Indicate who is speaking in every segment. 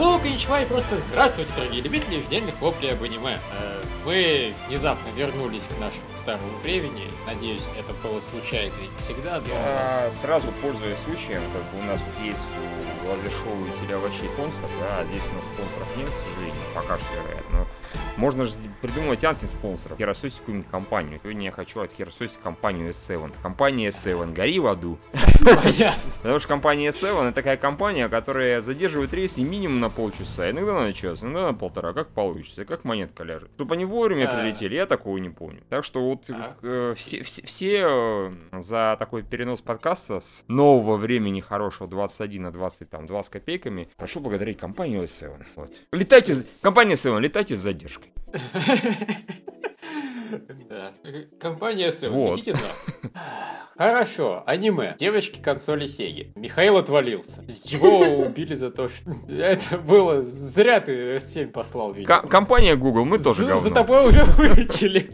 Speaker 1: Hello, коничва и просто здравствуйте, дорогие любители ежедневных воплей об аниме. Э, Мы внезапно вернулись к нашему старому времени. Надеюсь, это было случайно и не всегда, но...
Speaker 2: Я сразу пользуясь случаем, как бы у нас есть у лазер-шоу телеовощей спонсор, да, а здесь у нас спонсоров нет, к сожалению, пока что, вероятно. Но можно же придумать антиспонсоров, херососить какую-нибудь компанию. Сегодня я хочу отхерососить компанию S7. Компания S7, гори в аду.
Speaker 1: Понятно.
Speaker 2: Потому что компания S7 это такая компания, которая задерживает рейсы минимум на полчаса, иногда на час, иногда на полтора, как получится, как монетка ляжет. Чтобы они вовремя прилетели, я такого не помню. Так что вот э, все, все, все, э, за такой перенос подкаста с нового времени хорошего 21 на 20, там, 2 с копейками, прошу благодарить компанию S7. Вот. Летайте, компания S7, летайте с задержкой.
Speaker 1: Да. Компания
Speaker 2: Вот.
Speaker 1: идите на. Хорошо, аниме. Девочки консоли Сеги. Михаил отвалился. Его убили за то, что... Это было... Зря ты S7 послал видео.
Speaker 2: Ко- компания Google, мы тоже
Speaker 1: За-
Speaker 2: говно.
Speaker 1: За тобой уже вылечили.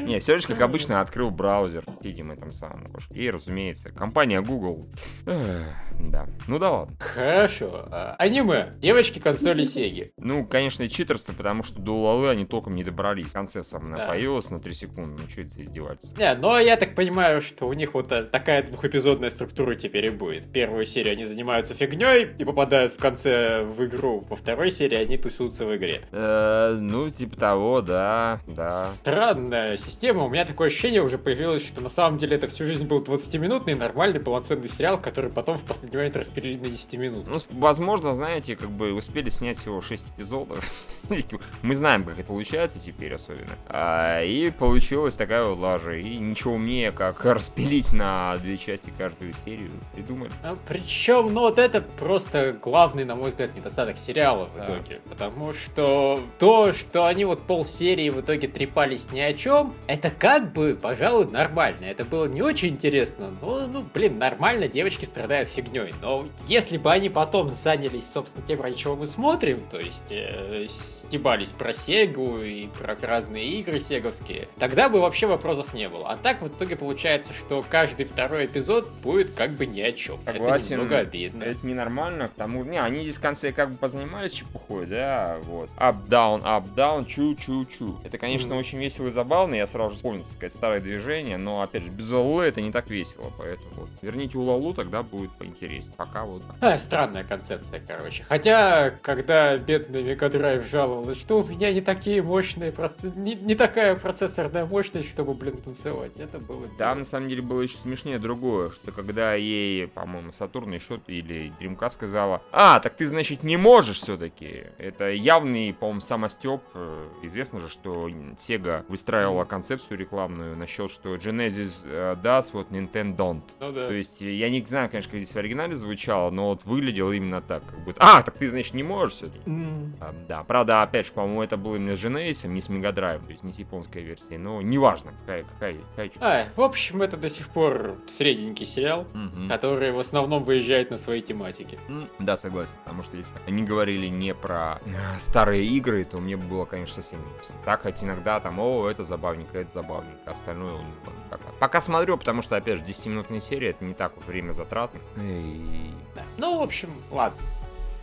Speaker 2: Не, все лишь как обычно открыл браузер, сидим этом самом. уж. И, разумеется, компания Google. Да. Ну да ладно.
Speaker 1: Хорошо. а, Аниме. Девочки консоли Сеги.
Speaker 2: Ну, конечно, читерство, потому что до Лалы они толком не добрались. В конце сам напоилась на 3 секунды. Ну, что это за издевательство?
Speaker 1: Не, но я так понимаю, что у них вот э, такая двухэпизодная структура теперь и будет. Первую серию они занимаются фигней и попадают в конце в игру. Во второй серии они тусуются в игре.
Speaker 2: Э, ну, типа того, да, да.
Speaker 1: Странная система. У меня такое ощущение уже появилось, что на самом деле это всю жизнь был 20-минутный нормальный полноценный сериал, который потом в последний момент распилили на 10 минут.
Speaker 2: Ну, возможно, знаете, как бы успели снять всего 6 эпизодов. Мы знаем, как это получается теперь особенно. А, и получилась такая вот лажа. И ничего умнее, как распилить на две части каждую серию, придумали.
Speaker 1: причем, ну вот это просто главный, на мой взгляд, недостаток сериала в
Speaker 2: Да.
Speaker 1: итоге. Потому что то, что они вот полсерии в итоге трепались ни о чем, это как бы, пожалуй, нормально. Это было не очень интересно, но, ну, блин, нормально, девочки страдают фигней. Но если бы они потом занялись, собственно, тем, ради чего мы смотрим, то есть э, стебались про Сегу и про разные игры сеговские, тогда бы вообще вопросов не было. А так в итоге получается, что каждый второй эпизод будет как бы ни о чем.
Speaker 2: Согласен.
Speaker 1: Это немного обидно.
Speaker 2: Это ненормально, к тому... Не, они здесь в конце как бы позанимались чепухой, да, вот. Up-down, up-down, чу-чу-чу. Это, конечно,
Speaker 1: Мгм.
Speaker 2: очень весело и забавно, я сразу же вспомнил, так сказать, старое движение, но, опять же, без Улалу это не так весело, поэтому вот. Верните Улалу, тогда будет поинтереснее. Пока вот.
Speaker 1: А, странная концепция, короче. Хотя, когда бедный Мегадрайв жаловалась, что у меня не такие мощные, не, не такая процессорная мощность, чтобы, блин, танцевать. Это было...
Speaker 2: Там, на самом деле, было еще смешнее другое, что когда ей, по-моему, Сатурн еще или Дримка сказала, а, так ты, значит, не можешь все-таки. Это явный, по-моему, самостеп. Э, Известно же, что Sega выстраивала концепцию рекламную насчет, что Genesis э, does, вот Nintendo don't.
Speaker 1: Ну да.
Speaker 2: То есть, я не знаю, конечно, как здесь в оригинале звучало, но вот выглядело именно так, как будто, а, так ты, значит, не можешь все
Speaker 1: М,
Speaker 2: а, Да, правда, опять же, по-моему, это было именно с Genesis, не с Mega Drive, то есть не с японской версией, но неважно, какая, какая, какая.
Speaker 1: А, в общем, это до сих пор средненький сериал,
Speaker 2: Мгм.
Speaker 1: который в основном выезжает на своей тематике.
Speaker 2: М, Да, согласен, потому что если они говорили не про э, старые игры, то мне бы было, конечно, совсем интересно. Так, хоть иногда там, о, это забавненько, это забавненько, остальное ну, пока. Пока смотрю, потому что, опять же, 10-минутная серия, это не так уж время затратно. И...
Speaker 1: Да. Ну, в общем, ладно.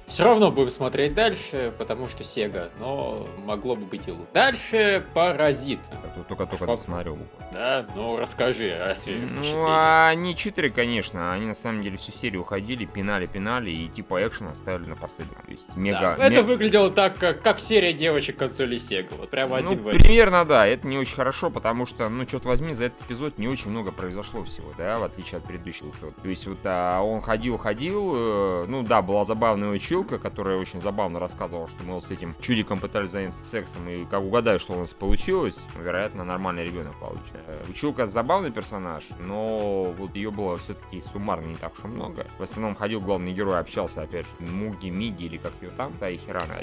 Speaker 1: Все равно будем смотреть дальше, потому что Сега, но могло бы быть и лучше. Дальше Паразит.
Speaker 2: Только-только
Speaker 1: Сколько?
Speaker 2: досмотрел. буквально.
Speaker 1: Да, ну расскажи о свежих
Speaker 2: Ну,
Speaker 1: впечатлениях.
Speaker 2: а они читеры, конечно, они на самом деле всю серию уходили, пинали, пинали и типа экшен оставили на последнем. То есть мега...
Speaker 1: Да, это
Speaker 2: ме-
Speaker 1: выглядело так, как, как серия девочек консоли Сега. Вот прямо
Speaker 2: Ну,
Speaker 1: один в один.
Speaker 2: примерно, да, это не очень хорошо, потому что, ну, черт возьми, за этот эпизод не очень много произошло всего, да, в отличие от предыдущего эпизода. То есть вот а, он ходил-ходил, э, ну, да, была забавная училка, которая очень забавно рассказывала, что мы вот с этим чудиком пытались заняться сексом, и как угадаю, что у нас получилось, вероятно, нормальный ребенок получится. Э, Училка забавный персонаж, но вот ее было все-таки суммарно не так уж и много. В основном ходил главный герой, общался, опять же, Муги, Миги или как ее там, да и Хирана.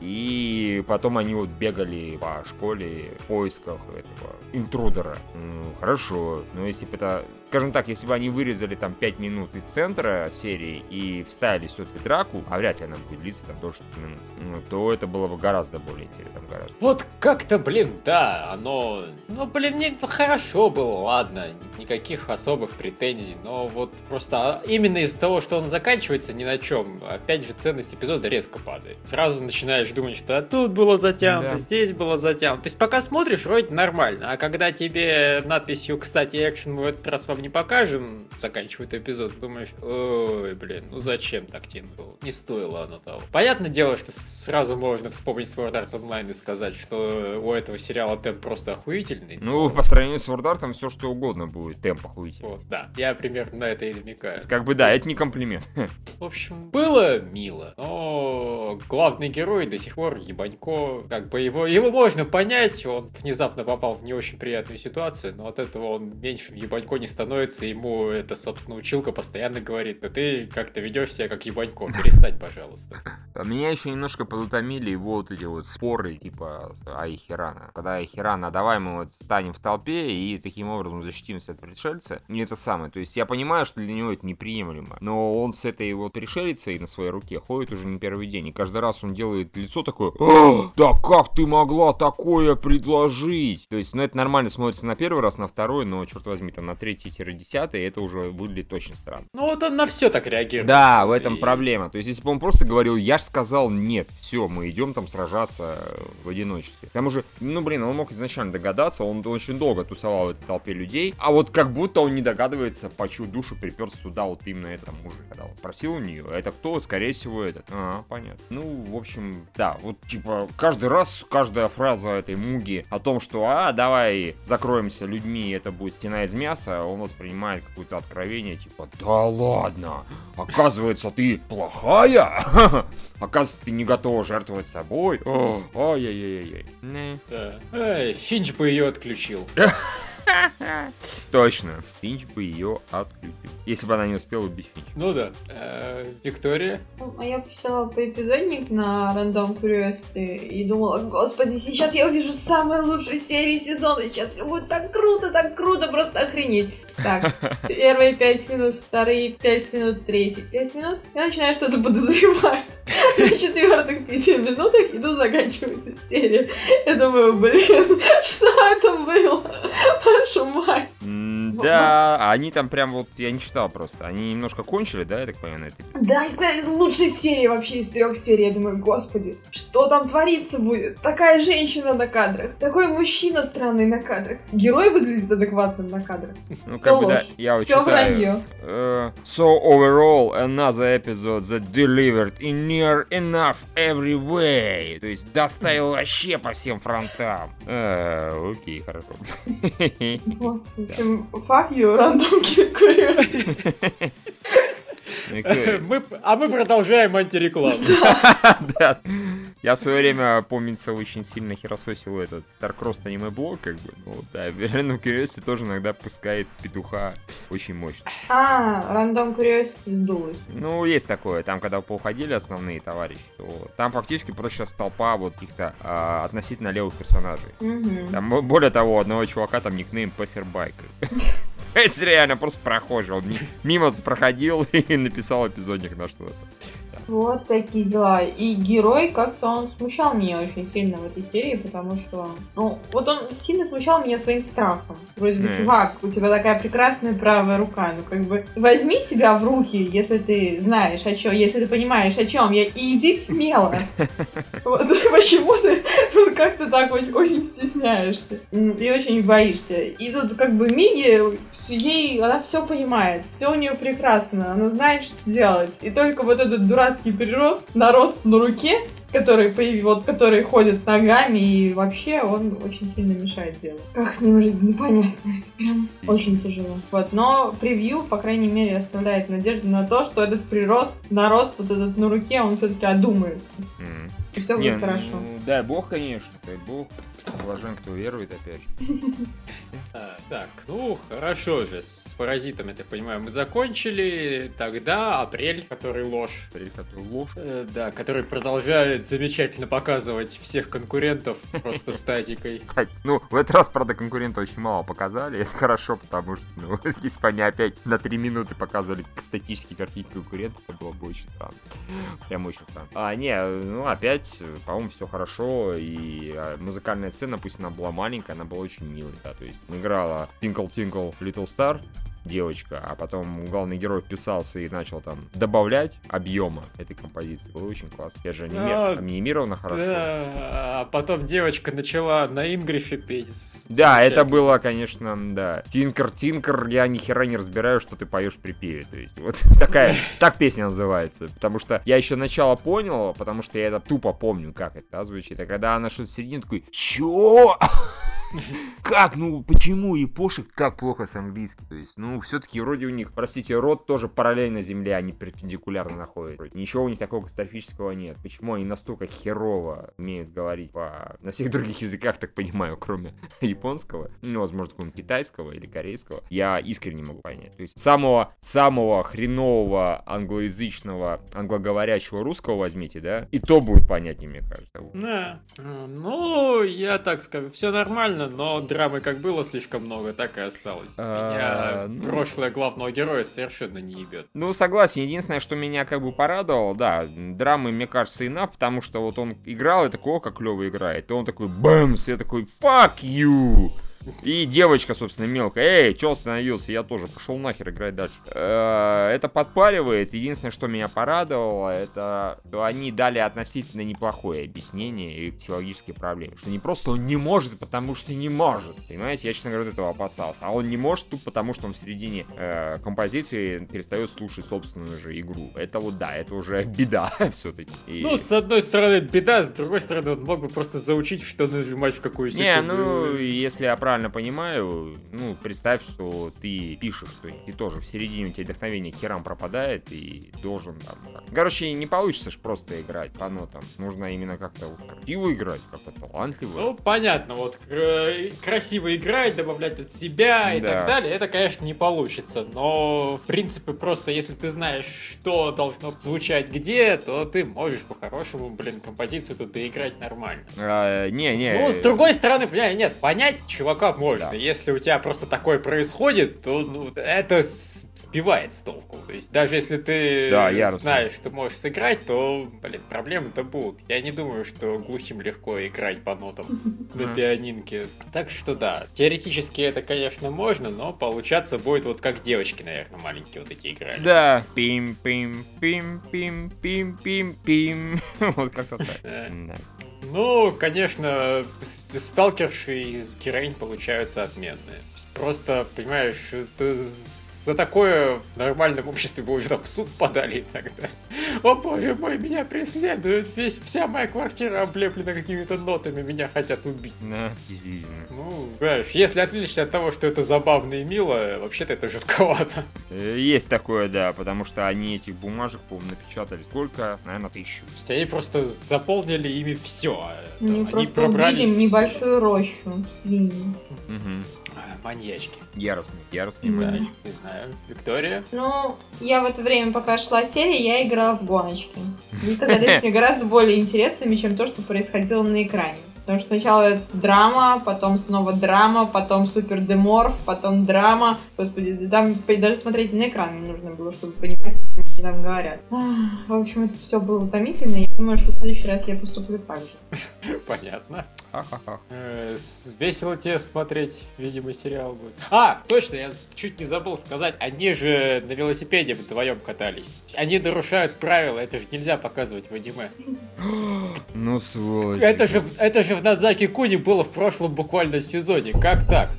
Speaker 2: И потом они вот бегали по школе в поисках этого интрудера. Ну, хорошо, но если бы это... Скажем так, если бы они вырезали там 5 минут из центра серии и вставили все-таки драку, а вряд ли она будет длиться там до 6 минут, ну, то это было бы гораздо более интересно. Гораздо.
Speaker 1: Вот как-то, блин, да, оно... Ну, блин, не, ну, хорошо было, ладно. никаких особых претензий, но вот просто именно из-за того, что он заканчивается ни на чем, опять же, ценность эпизода резко падает. Сразу начинаешь думать, что а тут было затянуто, да. здесь было затянуто. То есть пока смотришь, вроде нормально, а когда тебе надписью, кстати, экшен в этот раз вам не покажем, заканчивает эпизод, думаешь, ой, блин, ну зачем так тянуть? Не стоило оно того. Понятное дело, что сразу можно вспомнить Sword Art Online и сказать, что у этого сериала темп просто охуительный.
Speaker 2: Ну, по сравнению с Sword Art, все что угодно будет, темп охуительный. Вот,
Speaker 1: да, я примерно на это и намекаю.
Speaker 2: Как бы да, это не комплимент.
Speaker 1: В общем, было мило, но главный герой до сих пор ебанько, как бы его, его можно понять, он внезапно попал в не очень приятную ситуацию, но от этого он меньше ебанько не становится, ему это, собственно, училка постоянно говорит, но ты как-то ведешь себя как ебанько, перестань, пожалуйста.
Speaker 2: Меня еще немножко подутомили его вот эти вот споры, типа Айхирана. Когда Айхирана, давай мы вот станем в толпе и таким образом защитимся от пришельца. Не это самое. То есть я понимаю, что для него это неприемлемо, но он с этой вот пришелицей на своей руке ходит уже не первый день, и каждый раз он делает лицо такое, «А, да как ты могла такое предложить? То есть, ну это нормально смотрится на первый раз, на второй, но, черт возьми, там на третий-десятый это уже выглядит очень странно.
Speaker 1: Ну вот он на все так реагирует.
Speaker 2: Да, в этом и... проблема. То есть, если бы он просто говорил, я ж сказал нет, все, мы идем там сражаться в одиночестве. К тому же, ну блин, он мог изначально догадаться, он очень долго тусовал в этой толпе людей, а вот как будто он не догадывается, по чью душу приперся сюда вот именно этот мужик, когда он просил у нее, это кто? Скорее всего этот. А, понятно. Ну, в общем, да, вот типа каждый раз, каждая фраза этой Муги о том, что а, давай закроемся людьми, это будет стена из мяса, он воспринимает какое-то откровение, типа, да ладно, оказывается, ты плохая? Оказывается, ты не готова жертвовать собой? Ой-ой-ой-ой.
Speaker 1: Эй, Финч бы ее отключил.
Speaker 2: Точно. Финч бы ее отключил. Если бы она не успела убить Финч.
Speaker 1: Ну да. Э, Виктория?
Speaker 3: А я почитала по эпизодник на Random Curiosity и думала, господи, сейчас я увижу самую лучшую серию сезона, сейчас все будет так круто, так круто, просто охренеть. Так, первые пять минут, вторые пять минут, третьи пять минут, я начинаю что-то подозревать. На четвертых пяти минутах иду заканчивается серия. Я думаю, блин, что это было? 什么玩意儿？
Speaker 2: Да, они там прям вот, я не читал просто, они немножко кончили, да, я так понимаю, на этой
Speaker 3: Да, и лучшая серия вообще из трех серий, я думаю, господи, что там твориться будет? Такая женщина на кадрах, такой мужчина странный на кадрах, герой выглядит адекватным на кадрах. Ну, Все ложь, да, я все вранье.
Speaker 2: Uh, so overall, another episode that delivered in near enough every way. То есть доставил вообще по всем фронтам. Uh, окей, хорошо.
Speaker 3: Fuck you, random curiosity.
Speaker 1: Мы, а мы продолжаем антирекламу.
Speaker 2: Да. Я в свое время, помнится, очень сильно херососил этот Starcross аниме блог, как бы. Ну, да, Random Curiosity тоже иногда пускает петуха очень мощно.
Speaker 3: А, Random Curiosity сдулась.
Speaker 2: Ну, есть такое. Там, когда поуходили основные товарищи, то там фактически просто сейчас толпа вот каких-то а, относительно левых персонажей. Там, более того, у одного чувака там никнейм Пассербайк. Это реально просто прохожий. Он мимо проходил и написал эпизодник на что-то.
Speaker 3: Вот такие дела. И герой как-то он смущал меня очень сильно в этой серии, потому что, ну, вот он сильно смущал меня своим страхом. Вроде бы, mm. чувак, у тебя такая прекрасная правая рука, ну как бы возьми себя в руки, если ты знаешь о чем, если ты понимаешь о чем я, и иди смело. Вот почему ты как-то так очень стесняешься и очень боишься. И тут как бы Миги, ей, она все понимает, все у нее прекрасно, она знает, что делать. И только вот этот дурацкий гигантский прирост, нарост на руке, который, вот, который ходит ногами, и вообще он очень сильно мешает делу. Как с ним жить, непонятно. Это прям очень тяжело. Вот, но превью, по крайней мере, оставляет надежду на то, что этот прирост, нарост вот этот на руке, он все-таки одумает. Mm. И все будет хорошо. Ну,
Speaker 2: дай бог, конечно, дай бог. Блажен, кто верует, опять же.
Speaker 1: А, так, ну, хорошо же. С паразитом, я так понимаю, мы закончили. Тогда апрель, который ложь.
Speaker 2: Апрель, который ложь.
Speaker 1: Э, да, который продолжает замечательно показывать всех конкурентов просто статикой.
Speaker 2: Ну, в этот раз, правда, конкурента очень мало показали. Это хорошо, потому что, ну, если бы они опять на 3 минуты показывали статические картинки конкурентов, это было бы очень странно. Прям очень странно. А, не, ну, опять по-моему, все хорошо, и а, музыкальная сцена, пусть она была маленькая, она была очень милой, да, то есть играла Tinkle Tinkle Little Star, девочка, а потом главный герой вписался и начал там добавлять объема этой композиции. Было очень классно. Я же аними...
Speaker 1: А,
Speaker 2: анимировано хорошо.
Speaker 1: Да, а потом девочка начала на ингрифе петь.
Speaker 2: Да, это было, конечно, да. Тинкер, Тинкер, я ни хера не разбираю, что ты поешь в припеве. То есть вот такая, так песня называется. Потому что я еще начало понял, потому что я это тупо помню, как это звучит. А когда она что-то середине, такой, чё? Как? Ну, почему япошек так плохо с английским? То есть, ну, все-таки вроде у них, простите, рот тоже параллельно земле, они перпендикулярно находятся. Ничего у них такого катастрофического нет. Почему они настолько херово умеют говорить по... на всех других языках, так понимаю, кроме японского, ну, возможно, какого-нибудь китайского или корейского, я искренне могу понять. То есть, самого, самого хренового англоязычного, англоговорящего русского возьмите, да, и то будет понятнее, мне кажется.
Speaker 1: Да. Ну, я так скажу, все нормально, но драмы как было слишком много, так и осталось.
Speaker 2: А,
Speaker 1: Меня
Speaker 2: ну.
Speaker 1: Прошлое главного героя совершенно не ебет.
Speaker 2: Ну, согласен. Единственное, что меня как бы порадовало, да, драмы, мне кажется, и на, потому что вот он играл, и такой, о, как клево играет. И он такой, бэмс, я такой, fuck you! И девочка, собственно, мелкая, эй, чё остановился, я тоже пошел нахер играть дальше. Э, Это подпаривает. Единственное, что меня порадовало, это что они дали относительно неплохое объяснение и психологические проблемы. Что не просто он не может, потому что не может. Понимаете, я, честно говоря, этого опасался. А он не может тут, потому что он в середине э, композиции перестает слушать собственную же игру. Это вот да, это уже беда все-таки. И-
Speaker 1: Ну, с одной стороны, беда, с другой стороны, он мог бы просто заучить, что нажимать в какую секунду.
Speaker 2: Не, ну, если я правильно понимаю, ну, представь, что ты пишешь что-нибудь, и тоже в середине у тебя вдохновение к херам пропадает, и должен там... Короче, не получится ж просто играть по нотам. Нужно именно как-то вот красиво играть, как-то талантливо.
Speaker 1: Ну, понятно, вот кра- красиво играть, добавлять от себя и
Speaker 2: Да.
Speaker 1: так далее, это, конечно, не получится. Но, в принципе, просто если ты знаешь, что должно звучать где, то ты можешь по-хорошему, блин, композицию-то доиграть нормально.
Speaker 2: А, не, не.
Speaker 1: Ну, с другой стороны, бля, нет, понять чувака можно.
Speaker 2: Да.
Speaker 1: Если у тебя просто такое происходит, то ну, это сбивает с толку. То есть, даже если ты
Speaker 2: Да, яростно.
Speaker 1: знаешь, что можешь сыграть, то, блин, проблемы-то будут. Я не думаю, что глухим легко играть по нотам на пианинке. Так что да, теоретически это, конечно, можно, но получаться будет вот как девочки, наверное, маленькие вот эти играли.
Speaker 2: Да. Пим, пим, пим, пим, пим, пим, пим. Вот как-то так.
Speaker 1: Ну, конечно, сталкерши из героинь получаются отменные. Просто, понимаешь, это за такое в нормальном обществе бы уже там в суд подали иногда. О боже мой, меня преследуют, весь, вся моя квартира облеплена какими-то нотами, меня хотят убить.
Speaker 2: Да, действительно.
Speaker 1: Ну, знаешь, если отвлечься от того, что это забавно и мило, вообще-то это жутковато.
Speaker 2: Э, Есть такое, да, потому что они этих бумажек, по-моему, напечатали сколько? Наверное, тысячу.
Speaker 1: То есть они просто заполнили ими все.
Speaker 3: Они
Speaker 1: Они
Speaker 3: просто
Speaker 1: пробрались
Speaker 3: убили
Speaker 1: в-
Speaker 3: небольшую рощу с линией.
Speaker 2: Угу.
Speaker 1: Маньячки.
Speaker 2: Яростный, яростный
Speaker 3: Да.
Speaker 2: Маньяк.
Speaker 1: не знаю. Виктория?
Speaker 3: Ну, я в это время, пока шла серия, я играла в гоночки. Мне казались мне гораздо более интересными, чем то, что происходило на экране. Потому что сначала драма, потом снова драма, потом супер деморф, потом драма. Господи, там даже смотреть на экран не нужно было, чтобы понимать, что они там говорят. В общем, это все было утомительно. Я думаю, что в следующий раз я поступлю так же.
Speaker 1: Понятно. Э, Весело тебе смотреть, видимо, сериал будет. А, точно, я чуть не забыл сказать. Они же на велосипеде вдвоем катались. Они нарушают правила, это же нельзя показывать в аниме.
Speaker 2: Ну, сволочь.
Speaker 1: Это же, это же в Надзаки Куни было в прошлом буквально сезоне. Как так?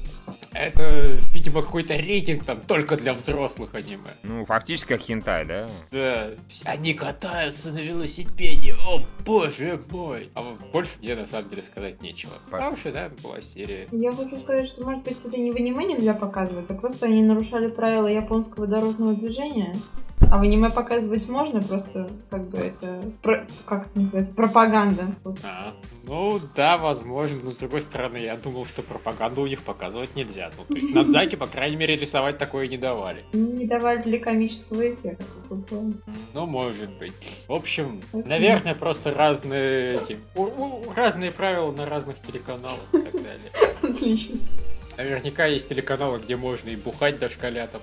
Speaker 1: Это, видимо, какой-то рейтинг там только для взрослых аниме.
Speaker 2: Ну, фактически как хентай, да?
Speaker 1: Да, они катаются на велосипеде, о боже мой. А больше мне на самом деле сказать нечего. Хорошая, да, была серия.
Speaker 3: Я хочу сказать, что, может быть, это не в аниме нельзя показывать, а просто они нарушали правила японского дорожного движения. А в аниме показывать можно, просто как бы это... про- как это называется? Пропаганда.
Speaker 1: А, ну да, возможно, но с другой стороны, я думал, что пропаганду у них показывать нельзя. Ну, то есть Надзаки, по крайней мере, рисовать такое не давали.
Speaker 3: Не давали для комического эффекта.
Speaker 1: Ну, может быть. В общем,
Speaker 3: Окей.
Speaker 1: наверное, просто разные эти, у- у- разные правила на разных телеканалах и так далее.
Speaker 3: Отлично.
Speaker 1: Наверняка есть телеканалы, где можно и бухать дошколятам.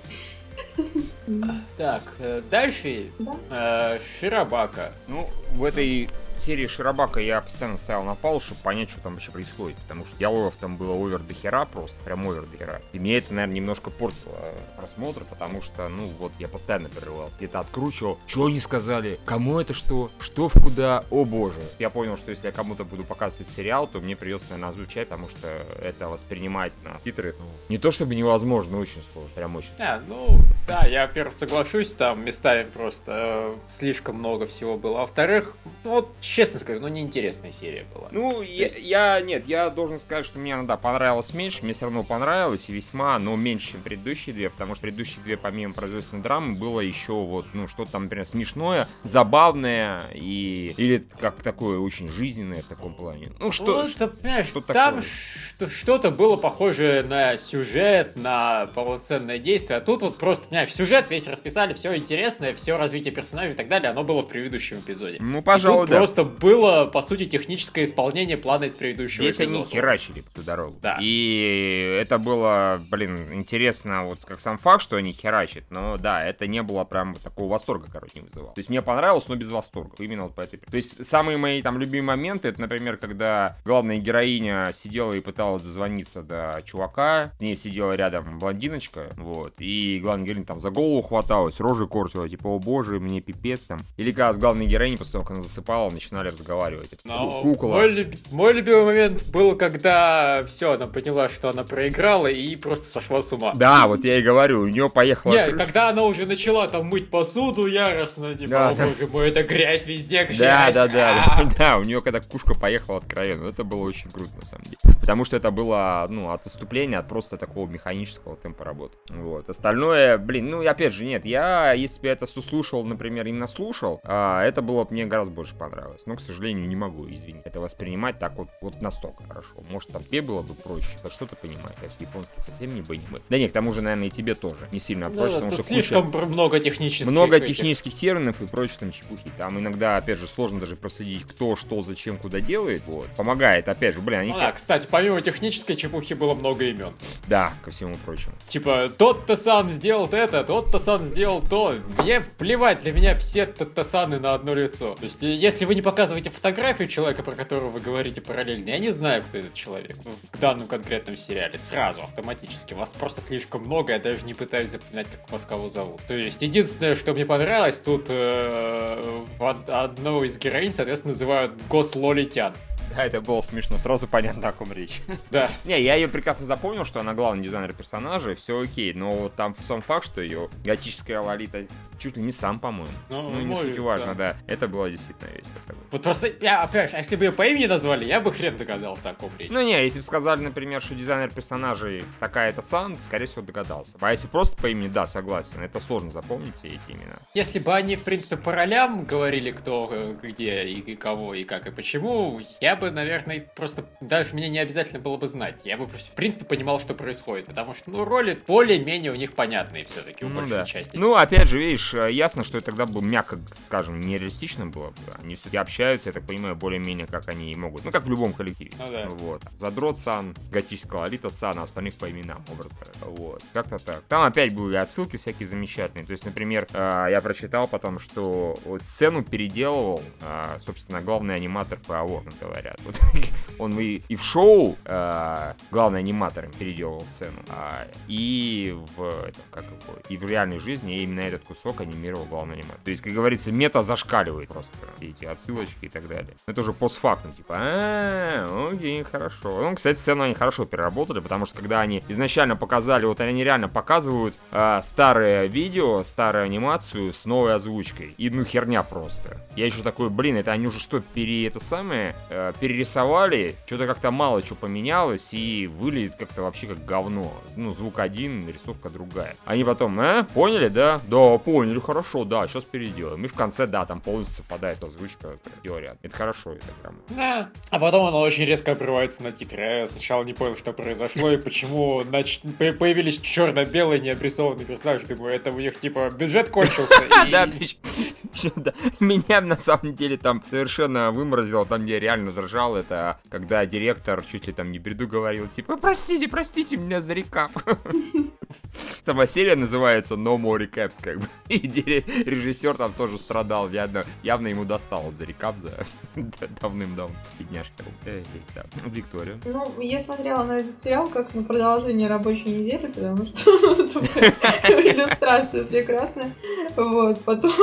Speaker 1: Так, э, дальше
Speaker 3: Да.
Speaker 1: э, Ширабака.
Speaker 2: Ну, в этой серии Широбака я постоянно ставил на паузу, чтобы понять, что там вообще происходит. Потому что диалогов там было овер до хера просто, прям овер до хера. И мне это, наверное, немножко портило просмотр, потому что, ну, вот я постоянно прерывался. Где-то откручивал, что они сказали, кому это что, что в куда, о боже. Я понял, что если я кому-то буду показывать сериал, то мне придется, наверное, озвучать, потому что это воспринимать на титры, ну, не то чтобы невозможно, очень сложно, прям очень.
Speaker 1: А, ну, да, я, во-первых, соглашусь, там местами просто э, слишком много всего было. А во-вторых, ну, вот, честно скажу, ну, неинтересная серия была.
Speaker 2: Ну, я, есть... я, нет, я должен сказать, что мне, да, понравилось меньше, мне все равно понравилось и весьма, но меньше, чем предыдущие две, потому что предыдущие две, помимо производственной драмы, было еще вот, ну, что-то там, например, смешное, забавное и, или как такое очень жизненное в таком плане. Ну, что,
Speaker 1: ну, что, понимаешь, что там что-то было похоже на сюжет, на полноценное действие, а тут вот просто, понимаешь, сюжет весь расписали, все интересное, все развитие персонажей и так далее, оно было в предыдущем эпизоде.
Speaker 2: Ну, пожалуй,
Speaker 1: да. просто было, по сути, техническое исполнение плана из предыдущего
Speaker 2: Здесь
Speaker 1: эпизода.
Speaker 2: они херачили по ту дорогу.
Speaker 1: Да.
Speaker 2: И это было, блин, интересно, вот как сам факт, что они херачат, но да, это не было прям такого восторга, короче, не вызывало. То есть мне понравилось, но без восторга. Именно вот по этой То есть самые мои там любимые моменты, это, например, когда главная героиня сидела и пыталась зазвониться до чувака, с ней сидела рядом блондиночка, вот, и главная героиня там за голову хваталась, рожи кортила, типа, о боже, мне пипец там. Или когда с главной героиней, после того, как она засыпала, начинали разговаривать.
Speaker 1: Но кукола. Мой, мой любимый момент был, когда все, она поняла, что она проиграла и просто сошла с ума.
Speaker 2: Да, вот я и говорю, у нее поехала...
Speaker 1: Не, когда она уже начала там мыть посуду яростно, типа, да, о да. боже мой, это грязь везде, грязь.
Speaker 2: Да, да, да, да, да, у нее когда кушка поехала откровенно, это было очень круто на самом деле. Потому что это было, ну, от отступления, от просто такого механического темпа работы. Вот. Остальное, блин, ну, опять же, нет, я, если бы это все слушал, например, именно слушал, а, это было бы мне гораздо больше понравилось. Но, к сожалению, не могу, извини, это воспринимать так вот, вот настолько хорошо. Может, там тебе было бы проще, что что-то понимать, а японский совсем не понимает. Да нет, к тому же, наверное, и тебе тоже не сильно
Speaker 1: проще, да, потому что слишком куча... много технических
Speaker 2: много этих. технических терминов и прочей там чепухи. Там иногда, опять же, сложно даже проследить, кто, что, зачем, куда делает. Вот. Помогает, опять же, блин, они...
Speaker 1: Ну, да, кстати, помимо технической чепухи было много имен.
Speaker 2: Да, ко всему прочему.
Speaker 1: Типа, тот-то сан сделал это, тот-то сан сделал то. Мне плевать, для меня все Таттасаны на одно лицо. То есть, если вы не показываете фотографию человека, про которого вы говорите параллельно, я не знаю, кто этот человек в данном конкретном сериале. Сразу, автоматически. Вас просто слишком много, я даже не пытаюсь запоминать, как вас кого зовут. То есть, единственное, что мне понравилось, тут э, одного из героинь, соответственно, называют Гос Лолитян.
Speaker 2: Да, это было смешно, сразу понятно, о ком речь.
Speaker 1: Да.
Speaker 2: Не, я ее прекрасно запомнил, что она главный дизайнер персонажа, все окей, но вот там сам факт, что ее готическая Лолита чуть ли не сам, по-моему. Ну, ну не суть важно, да. Это было действительно весело.
Speaker 1: Вот просто, я, опять же, если бы ее по имени назвали, я бы хрен догадался, о ком речь.
Speaker 2: Ну не, если бы сказали, например, что дизайнер персонажей такая-то Сан, скорее всего, догадался. А если просто по имени, да, согласен, это сложно запомнить все эти имена.
Speaker 1: Если бы они, в принципе, по ролям говорили, кто, э, где и, и кого, и как, и почему, я бы, наверное, просто даже мне не обязательно было бы знать. Я бы, в принципе, понимал, что происходит, потому что, ну, роли более-менее у них понятные все-таки, у ну, большей да. части.
Speaker 2: Ну, опять же, видишь, э, ясно, что это тогда бы, мягко скажем, нереалистично было бы. Они все-таки общаются, я так понимаю, более-менее, как они могут. Ну, как в любом коллективе.
Speaker 1: Ну, да.
Speaker 2: Вот. Задрот Сан, готического Алита Сан, а остальных по именам, образно Вот. Как-то так. Там опять были отсылки всякие замечательные. То есть, например, э, я прочитал потом, что сцену переделывал, э, собственно, главный аниматор по Warner, говорят. Он и, и в шоу э, главный аниматором переделывал сцену, а, и в это, как его, и в реальной жизни именно этот кусок анимировал главный аниматор. То есть, как говорится, мета зашкаливает просто эти отсылочки и так далее. Это уже постфактум, типа, а, окей, хорошо. Ну, кстати, сцену они хорошо переработали, потому что когда они изначально показали, вот они реально показывают э, старое видео, старую анимацию с новой озвучкой. И ну херня просто. Я еще такой, блин, это они уже что, пере это самое, э, перерисовали, что-то как-то мало что поменялось, и выглядит как-то вообще как говно. Ну, звук один, рисовка другая. Они потом, э, поняли, да? Да, поняли, хорошо, да, сейчас переделаем. И в конце, да, там полностью совпадает озвучка, теория. Это хорошо, это прям.
Speaker 1: Да. А потом оно очень резко обрывается на титры. Я сначала не понял, что произошло и почему нач... появились черно-белые необрисованные персонажи. Думаю, это у них типа бюджет кончился.
Speaker 2: Да, меня на самом деле там совершенно выморозило, там где реально ржал, это когда директор чуть ли там не бреду говорил, типа, простите, простите меня за рекап. Сама серия называется No More Recaps, как бы. И режиссер там тоже страдал, явно, явно ему досталось за рекап за давным-давно. Бедняжка. Виктория.
Speaker 3: Ну, я смотрела на этот сериал как на продолжение рабочей недели, потому что иллюстрация прекрасная. Вот. Потом,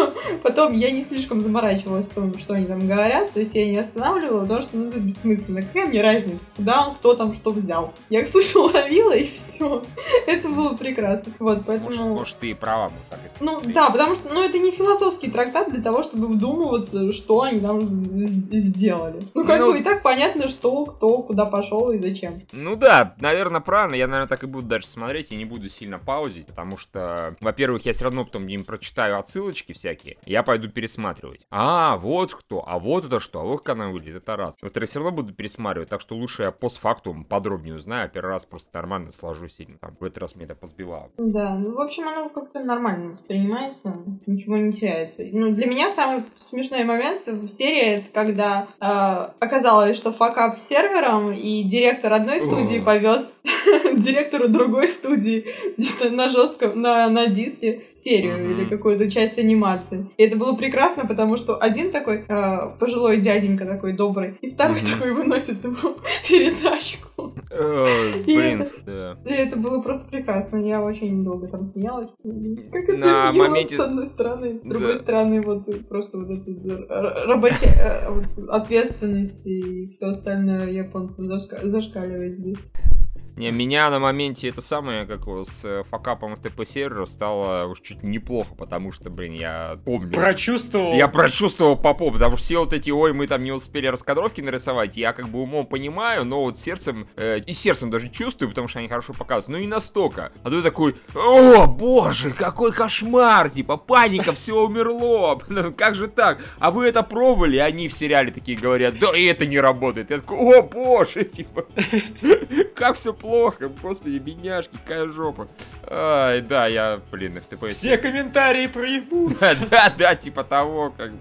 Speaker 3: потом я не слишком заморачивалась в том, что они там говорят, то есть я не останавливала, потому что ну, это бессмысленно. Какая мне разница, куда он, кто там что взял. Я, слушай, ловила и все. Это было прекрасно. Вот, поэтому... Может,
Speaker 2: может ты и права, мы
Speaker 3: так Ну, да, потому что, ну, это не философский трактат для того, чтобы вдумываться, что они там сделали. Ну, как ну... бы и так понятно, что, кто, куда пошел и зачем.
Speaker 2: Ну да, наверное, правильно. Я, наверное, так и буду дальше смотреть и не буду сильно паузить, потому что, во-первых, я все равно потом им прочитаю отсылочки всякие, я пойду пересматривать. А, вот кто, а вот это что, а вот как она выглядит, это раз. Во-вторых, все равно буду пересматривать, так что лучше я постфактум подробнее узнаю, а первый раз просто нормально сложу сильно. Там, в этот раз мне это позбивало.
Speaker 3: Да, ну, в общем, оно как-то нормально воспринимается, ничего не теряется. Ну, для меня самый смешной момент в серии, это когда э, оказалось, что факап с сервером, и директор одной студии повез директору другой студии на жестком, на, на диске серию mm-hmm. или какую-то часть анимации. И это было прекрасно, потому что один такой э, пожилой дяденька такой добрый, и второй mm-hmm. такой выносит ему передачку.
Speaker 2: Блин,
Speaker 3: да. И это было просто прекрасно. Я очень долго там смеялась. Как это на моменте... с одной стороны, с другой стороны, вот просто вот эти рабочие э, ответственности и все остальное японцам зашкаливает здесь.
Speaker 2: Не, меня на моменте это самое, как с э, факапом ТП сервера стало уж чуть неплохо, потому что, блин, я помню.
Speaker 1: Прочувствовал.
Speaker 2: Я прочувствовал по попу, потому что все вот эти, ой, мы там не успели раскадровки нарисовать, я как бы умом понимаю, но вот сердцем, э, и сердцем даже чувствую, потому что они хорошо показывают, но и настолько. А ты такой, о, боже, какой кошмар, типа, паника, все умерло, как же так? А вы это пробовали? Они в сериале такие говорят, да и это не работает. Я такой, о, боже, типа, как все плохо, господи, бедняжки, какая жопа. Ай, да, я, блин, FTP...
Speaker 1: Все комментарии проебутся.
Speaker 2: Да, да, да, типа того, как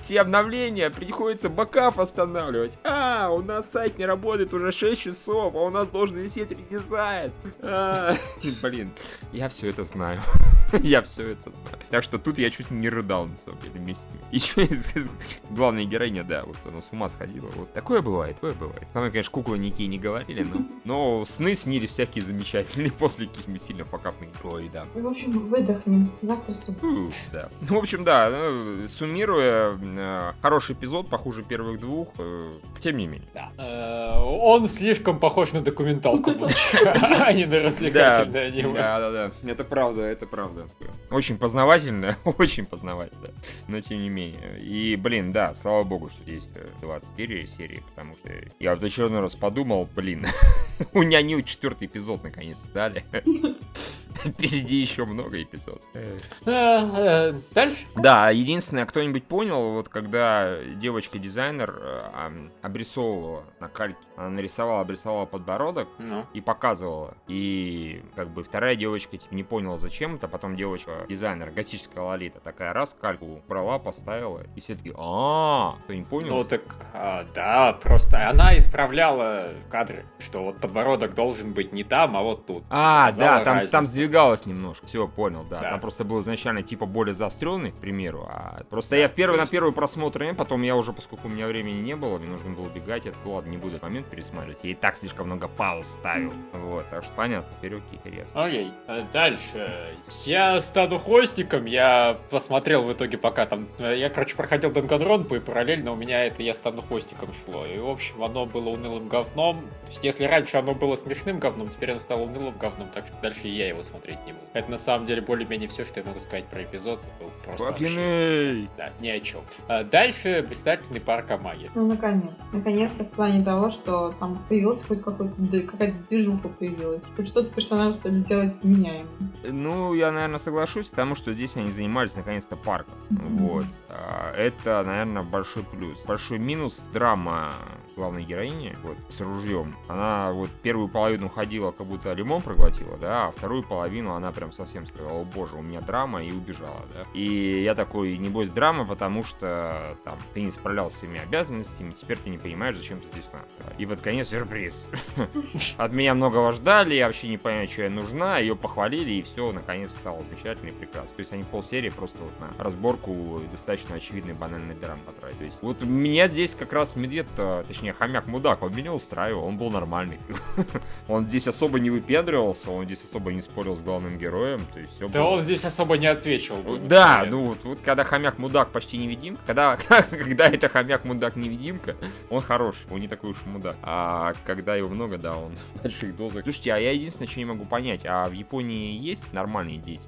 Speaker 2: все обновления приходится бакап останавливать. А, у нас сайт не работает уже 6 часов, а у нас должен висеть редизайн. А, блин, я все это знаю. я все это знаю. Так что тут я чуть не рыдал, на самом деле, вместе. Еще главная героиня, да, вот она с ума сходила. Вот такое бывает, такое бывает. Там, конечно, куклы никакие не говорили, но, но сны снили всякие замечательные после каких-нибудь сильно факапных. Ой, да.
Speaker 3: В общем, выдохнем. Завтра
Speaker 2: снова. Да. Ну, в общем, да, ну, суммируя, Э, хороший эпизод, похуже первых двух, э, тем не менее.
Speaker 1: Да. Э, он слишком похож на документалку а не на развлекательное аниме.
Speaker 2: Да, да, да. Это правда, это правда. Очень познавательно, очень познавательно, но тем не менее. И, блин, да, слава богу, что есть 24 серии, потому что я вот очередной раз подумал, блин, у меня не четвертый эпизод наконец-то дали. Впереди еще много эпизодов.
Speaker 1: Дальше?
Speaker 2: Да, единственное, кто-нибудь понял, вот когда девочка-дизайнер э, обрисовывала на кальке, она нарисовала, обрисовала подбородок ну. и показывала. И как бы вторая девочка типа, не поняла, зачем это. Потом девочка-дизайнер, готическая лолита, такая раз кальку брала, поставила. И все таки а кто не понял?
Speaker 1: Ну так, а, да, просто она исправляла кадры, что вот подбородок должен быть не там, а вот тут.
Speaker 2: А, да, там, там сдвигалось немножко. Все, понял, да. да. Там просто был изначально типа более заостренный, к примеру. А просто да, я в первый, есть... на первый просмотр, потом я уже, поскольку у меня времени не было, мне нужно было убегать, я такой, ладно, не буду этот момент пересматривать. Я и так слишком много пауз ставил. Вот, так что понятно, интересно.
Speaker 1: Окей, а дальше. Я стану хвостиком, я посмотрел в итоге пока там... Я, короче, проходил Данганронпу, и параллельно у меня это я стану хвостиком шло. И, в общем, оно было унылым говном. Если раньше оно было смешным говном, теперь оно стало унылым говном, так что дальше я его смотреть не буду. Это на самом деле более-менее все, что я могу сказать про эпизод. Был просто вообще... Да, ни о чем. А дальше блистательный парк Амаги.
Speaker 3: Ну, наконец. Наконец-то в плане того, что там появился хоть какой-то, какая-то движуха появилась. Хоть что-то персонаж стали делать вменяемым.
Speaker 2: Ну, я, наверное, соглашусь, потому что здесь они занимались наконец-то парком. Mm-hmm. Вот. А, это, наверное, большой плюс. Большой минус драма главной героини, вот, с ружьем, она вот первую половину ходила, как будто лимон проглотила, да, а вторую половину она прям совсем сказала, о боже, у меня драма, и убежала, да. И я такой, небось, драма, потому что там ты не справлялся своими обязанностями, теперь ты не понимаешь, зачем ты здесь надо. И под конец сюрприз. От меня многого ждали, я вообще не понимаю, что я нужна, ее похвалили, и все, наконец стало замечательно и прекрасно. То есть они полсерии просто вот на разборку достаточно очевидный банальный драм потратили. То есть вот меня здесь как раз медведь, точнее хомяк-мудак, он меня устраивал, он был нормальный. Он здесь особо не выпендривался, он здесь особо не спорил с главным героем, то есть все
Speaker 1: Да он здесь особо не отсвечивал.
Speaker 2: Да, ну вот, вот когда хомяк-мудак почти невидимка, когда, когда это хомяк-мудак невидимка, он хорош, он не такой уж мудак. А когда его много, да, он в больших дозах. Слушайте, а я единственное, что не могу понять, а в Японии есть нормальные дети?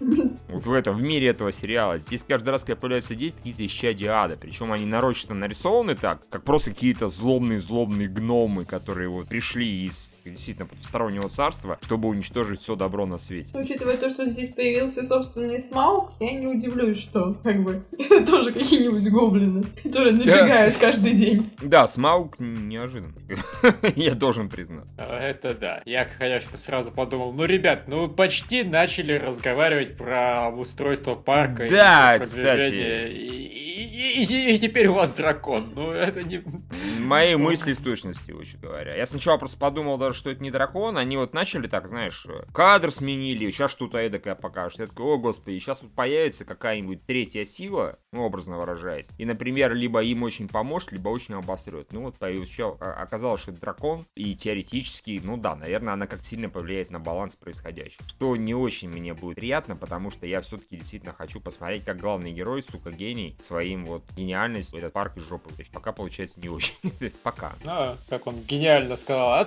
Speaker 2: Вот в этом, в мире этого сериала. Здесь каждый раз, когда появляются дети, какие-то исчадия ада. Причем они нарочно нарисованы так, как просто какие-то злобные-злобные гномы, которые вот пришли из действительно потустороннего царства, чтобы уничтожить все добро на свете.
Speaker 3: Учитывая то, что здесь появился собственный Смаук, я не удивлюсь, что как бы это тоже какие-нибудь гоблины, которые набегают каждый день.
Speaker 2: Да, Смаук неожиданно. Я должен признать.
Speaker 1: Это да. Я, конечно, сразу подумал, ну, ребят, ну почти начали разговаривать про устройство парка.
Speaker 2: Да, и кстати.
Speaker 1: И, и, и, и теперь у вас дракон. Ну, это не...
Speaker 2: Мои мысли в точности, очень говоря. Я сначала просто подумал даже, что это не дракон. Они вот начали так, знаешь, кадр сменили, сейчас что-то эдакое покажут. Я такой, о господи, сейчас тут появится какая-нибудь третья сила, ну, образно выражаясь. И, например, либо им очень поможет, либо очень обосрет. Ну, вот появился, оказалось, что это дракон. И теоретически, ну да, наверное, она как сильно повлияет на баланс происходящего. Что не очень мне будет приятно, потому что я все-таки действительно хочу посмотреть, как главный герой, сука, гений, своим вот гениальностью этот парк из жопы. Пока получается не очень. пока.
Speaker 1: А, как он гениально сказал,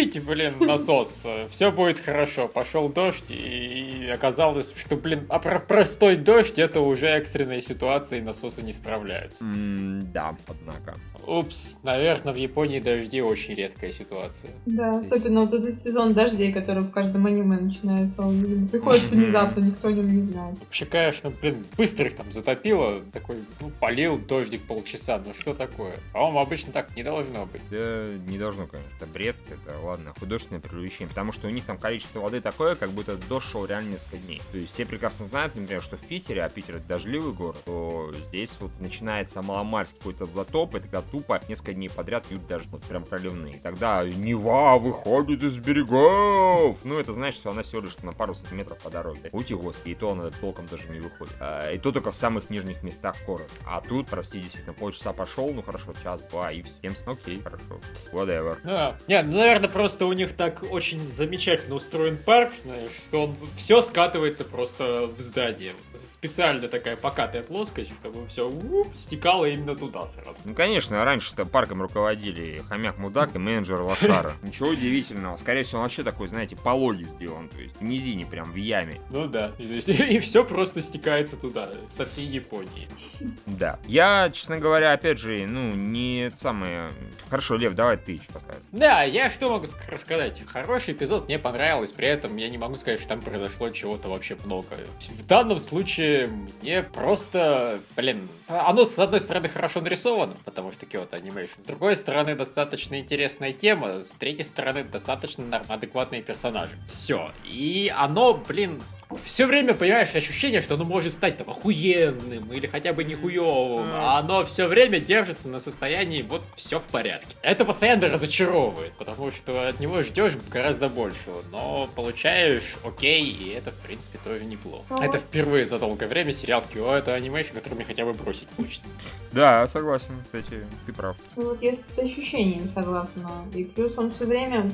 Speaker 1: отключите, блин, насос, все будет хорошо. Пошел дождь, и оказалось, что, блин, а про простой дождь это уже экстренная ситуация, и насосы не справляются.
Speaker 2: Mm, да, однако.
Speaker 1: Упс, наверное, в Японии дожди очень редкая ситуация.
Speaker 3: Да, особенно вот этот сезон дождей, который в каждом аниме начинается. Он приходит внезапно, никто о нем не знает.
Speaker 1: Вообще, конечно, блин, быстро их там затопило. Такой, ну, полил дождик полчаса. Ну что такое? По-моему, обычно так не должно быть.
Speaker 2: Да, не должно, конечно. Это бред, это, ладно, художественное привлечение. Потому что у них там количество воды такое, как будто дождь реально несколько дней. То есть все прекрасно знают, например, что в Питере, а Питер это дождливый город, то здесь вот начинается маломальский какой-то затоп, и тогда тупо несколько дней подряд идут даже вот прям проливные. Тогда Нева выходит из берегов! Ну, это значит, что она всего лишь на пару сантиметров по дороге. Ути господи, и то она толком даже не выходит. А, и то только в самых нижних местах города. А тут, прости, действительно, полчаса пошел, ну хорошо, час-два, и всем окей, хорошо. Whatever.
Speaker 1: А, не, ну, наверное, просто у них так очень замечательно устроен парк, знаешь, что он все скатывается просто в здание. Специально такая покатая плоскость, чтобы все стекало именно туда сразу.
Speaker 2: Ну, конечно, раньше-то парком руководили хомяк-мудак и менеджер Лошара. Ничего удивительного. Скорее всего, он вообще такой, знаете, пологи сделан, то есть в низине, прям в яме.
Speaker 1: Ну да, и, и все просто стекается туда, со всей Японии.
Speaker 2: Да. Я, честно говоря, опять же, ну, не самое... Хорошо, Лев, давай ты поставишь.
Speaker 1: Да, я что могу рассказать? Хороший эпизод, мне понравилось, при этом я не могу сказать, что там произошло чего-то вообще много. В данном случае мне просто, блин, оно, с одной стороны, хорошо нарисовано, потому что Kyoto Animation. С другой стороны, достаточно интересная тема. С третьей стороны, достаточно адекватные персонажи. Все. И оно, блин, все время, понимаешь, ощущение, что оно может стать там охуенным или хотя бы не хуевым, mm. а оно все время держится на состоянии вот все в порядке. Это постоянно разочаровывает, потому что от него ждешь гораздо большего, но получаешь окей, и это в принципе тоже неплохо. Mm. Это впервые за долгое время сериал Кио, это анимейшн, который мне хотя бы бросить хочется.
Speaker 2: Да, согласен, кстати, ты прав.
Speaker 3: Ну, вот я с ощущением согласна. И плюс он все время,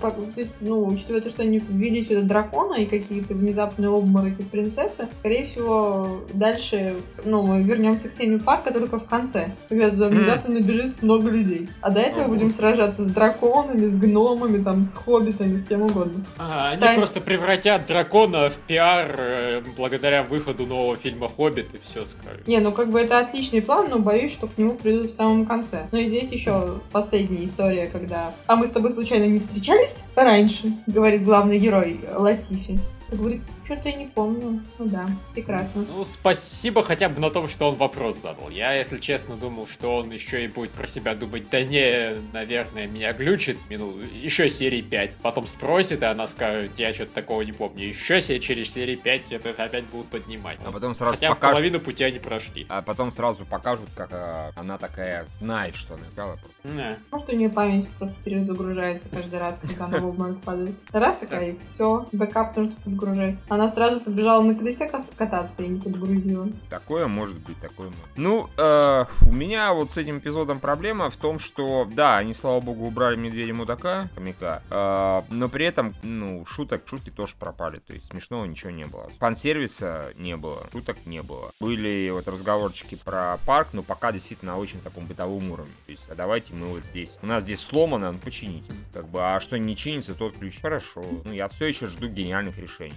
Speaker 3: ну, учитывая то, что они ввели сюда дракона и какие-то внезапные обмороки принцессы. Скорее всего, дальше, ну, мы вернемся к теме парка только в конце, когда туда внезапно набежит много людей. А до этого будем сражаться с драконами, с гномами, там, с хоббитами, с кем угодно.
Speaker 1: Ага, они просто превратят дракона в пиар э, благодаря выходу нового фильма «Хоббит» и все скажут.
Speaker 3: Не, ну как бы это отличный план, но боюсь, что к нему придут в самом конце. Ну и здесь еще последняя история, когда... А мы с тобой случайно не встречались раньше? Говорит главный герой Латифи. Говорит, что-то я не помню. Ну да, прекрасно.
Speaker 1: Ну, спасибо хотя бы на том, что он вопрос задал. Я, если честно, думал, что он еще и будет про себя думать, да не, наверное, меня глючит, минут, еще серии 5. Потом спросит, и она скажет, я что-то такого не помню. Еще себе через серии 5 это опять будут поднимать.
Speaker 2: А потом сразу
Speaker 1: Хотя
Speaker 2: покажут,
Speaker 1: половину пути они прошли.
Speaker 2: а потом сразу покажут, как э, она такая знает, что она играла. просто.
Speaker 1: Да.
Speaker 3: Может, у нее память просто перезагружается каждый раз, когда она в обморок падает. Раз такая, и все, бэкап нужно подгружать. Она сразу побежала на колесе кататься и не подгрузила.
Speaker 2: Такое может быть, такое может. Ну, э, у меня вот с этим эпизодом проблема в том, что, да, они, слава богу, убрали медведя мудака, хомяка, э, но при этом, ну, шуток, шутки тоже пропали, то есть смешного ничего не было. Фан-сервиса не было, шуток не было. Были вот разговорчики про парк, но пока действительно на очень таком бытовом уровне. То есть, а давайте мы вот здесь, у нас здесь сломано, ну, почините. Как бы, а что не чинится, тот ключ. Хорошо. Ну, я все еще жду гениальных решений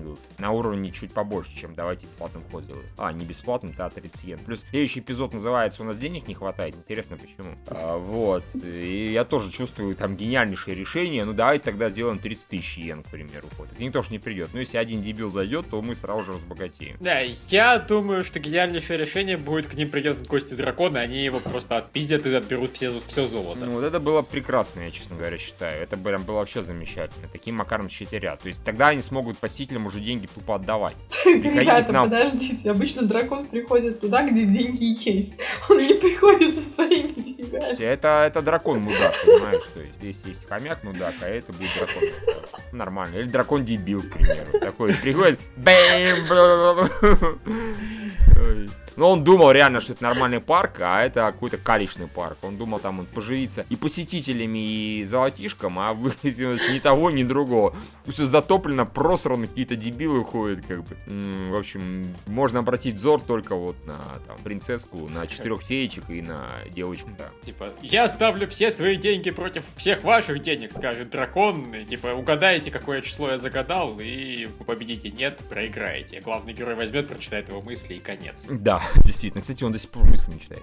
Speaker 2: маркетинговых. На уровне чуть побольше, чем давайте бесплатным вход сделаем. А, не бесплатным, то 30 йен. Плюс следующий эпизод называется «У нас денег не хватает». Интересно, почему? А, вот. И я тоже чувствую там гениальнейшее решение. Ну, давайте тогда сделаем 30 тысяч йен, к примеру. Вот. Это никто ж не придет. Ну, если один дебил зайдет, то мы сразу же разбогатеем.
Speaker 1: Да, я думаю, что гениальнейшее решение будет, к ним придет в гости дракон, и они его просто отпиздят и отберут все, все золото.
Speaker 2: Ну, вот это было прекрасно, я, честно говоря, считаю. Это прям было вообще замечательно. Таким макаром щитерят. То есть тогда они смогут посетителям уже деньги тупо отдавать.
Speaker 3: Ребята,
Speaker 2: нам.
Speaker 3: подождите, обычно дракон приходит туда, где деньги есть. Он не приходит со своими деньгами.
Speaker 2: Это, это дракон мудак, понимаешь? То есть здесь есть хомяк мудак, а это будет дракон. Нормально. Или дракон дебил, к примеру. Такой приходит. бэм, Ой. Ну, он думал реально, что это нормальный парк, а это какой-то калечный парк. Он думал, там он поживиться и посетителями, и золотишком, а выяснилось ни того, ни другого. Все затоплено, просрано, какие-то дебилы ходят, как бы. В общем, можно обратить взор только вот на там, принцесску, на четырех феечек и на девочку, да.
Speaker 1: Типа, я ставлю все свои деньги против всех ваших денег, скажет дракон. И, типа, угадайте, какое число я загадал, и вы победите. Нет, проиграете. Главный герой возьмет, прочитает его мысли и конец.
Speaker 2: Да, действительно. Кстати, он до сих пор мысли не читает.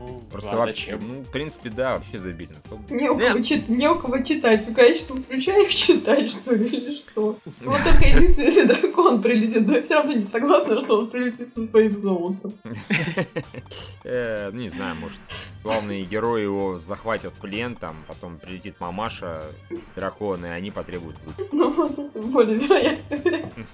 Speaker 1: Ну,
Speaker 2: Просто
Speaker 1: а
Speaker 2: вообще,
Speaker 1: зачем?
Speaker 2: ну, в принципе, да, вообще забили.
Speaker 3: Не у, кого чит- не у кого читать. Вы, конечно, включаешь читать, что ли, или что? Ну, вот только единственное, если дракон прилетит, но я все равно не согласна, что он прилетит со своим золотом.
Speaker 2: Э, ну, не знаю, может, главные герои его захватят в плен, там, потом прилетит мамаша, драконы, и они потребуют.
Speaker 3: Ну, более вероятно.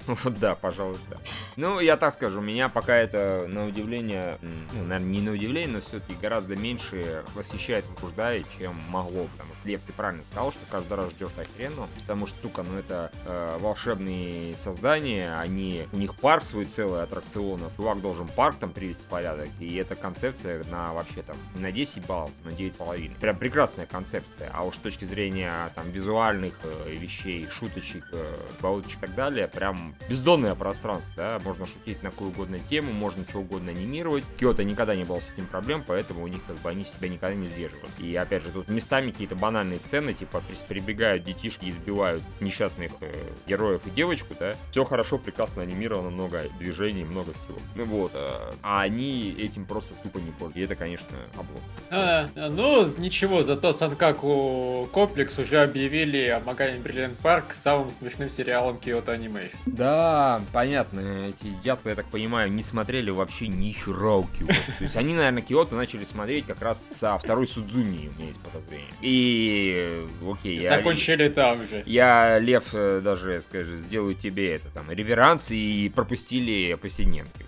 Speaker 2: Вот да, пожалуй, да. Ну, я так скажу, меня пока это, на удивление, ну, наверное, не на удивление, но все-таки гораздо меньше восхищает, возбуждает, чем могло. Потому что, Лев, ты правильно сказал, что каждый раз ждешь охеренно, потому что, сука, ну это э, волшебные создания, они, у них парк свой целый аттракционов, чувак должен парк там привести в порядок, и эта концепция на вообще там на 10 баллов, на 9,5. Прям прекрасная концепция, а уж с точки зрения там визуальных э, вещей, шуточек, э, бауточек и так далее, прям бездонное пространство, да, можно шутить на какую угодно тему, можно что угодно анимировать. Киото никогда не было с этим проблем, поэтому у них как бы они себя никогда не сдерживают. И опять же, тут местами какие-то банальные сцены, типа прибегают детишки, и избивают несчастных э, героев и девочку, да. Все хорошо, прекрасно анимировано, много движений, много всего. Ну вот, э, а они этим просто тупо не пользуются. И это, конечно, облом.
Speaker 1: А, ну, ничего, зато Санкаку Комплекс уже объявили о Магами Бриллиант Парк самым смешным сериалом Kyoto Animation.
Speaker 2: Да, понятно. Эти дятлы, я так понимаю, не смотрели вообще ни хера Киото. То есть они, наверное, Киото начали смотреть как раз со второй Судзуми, у меня есть подозрение. И, окей, я...
Speaker 1: Закончили там же.
Speaker 2: Я, Лев, э, даже, скажи, сделаю тебе это там реверанс и пропустили повседневки.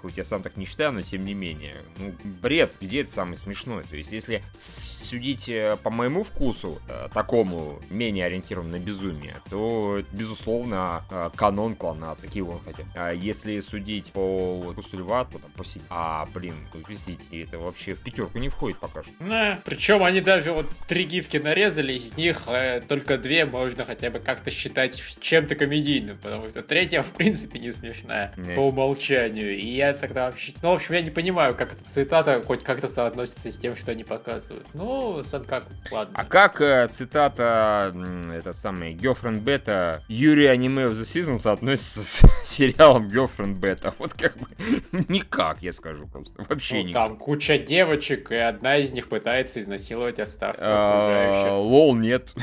Speaker 2: Хоть я сам так не считаю, но тем не менее. Ну, бред, где это самое смешное? То есть, если судить э, по моему вкусу, э, такому, менее ориентированному на безумие, то, безусловно, э, канон клана, такие он хотя. А если судить по вкусу льва, то там по. А, блин, ну, извините, это вообще в пятерку не входит пока что.
Speaker 1: Да, причем они даже вот три гифки нарезали, из них э, только две можно хотя бы как-то считать чем-то комедийным, потому что третья в принципе не смешная
Speaker 2: Не.
Speaker 1: по умолчанию. И я тогда вообще... Ну, в общем, я не понимаю, как эта цитата хоть как-то соотносится с тем, что они показывают. Ну, Санкаку, ладно.
Speaker 2: А как э, цитата, этот самый, Girlfriend Beta, Юрий Аниме of the Season соотносится с сериалом Girlfriend Beta? Вот как бы никак, я скажу просто. Вообще
Speaker 1: Ну,
Speaker 2: никак.
Speaker 1: там куча девочек, и одна из них пытается изнасиловать остальных
Speaker 2: А,
Speaker 1: окружающих.
Speaker 2: Лол, нет.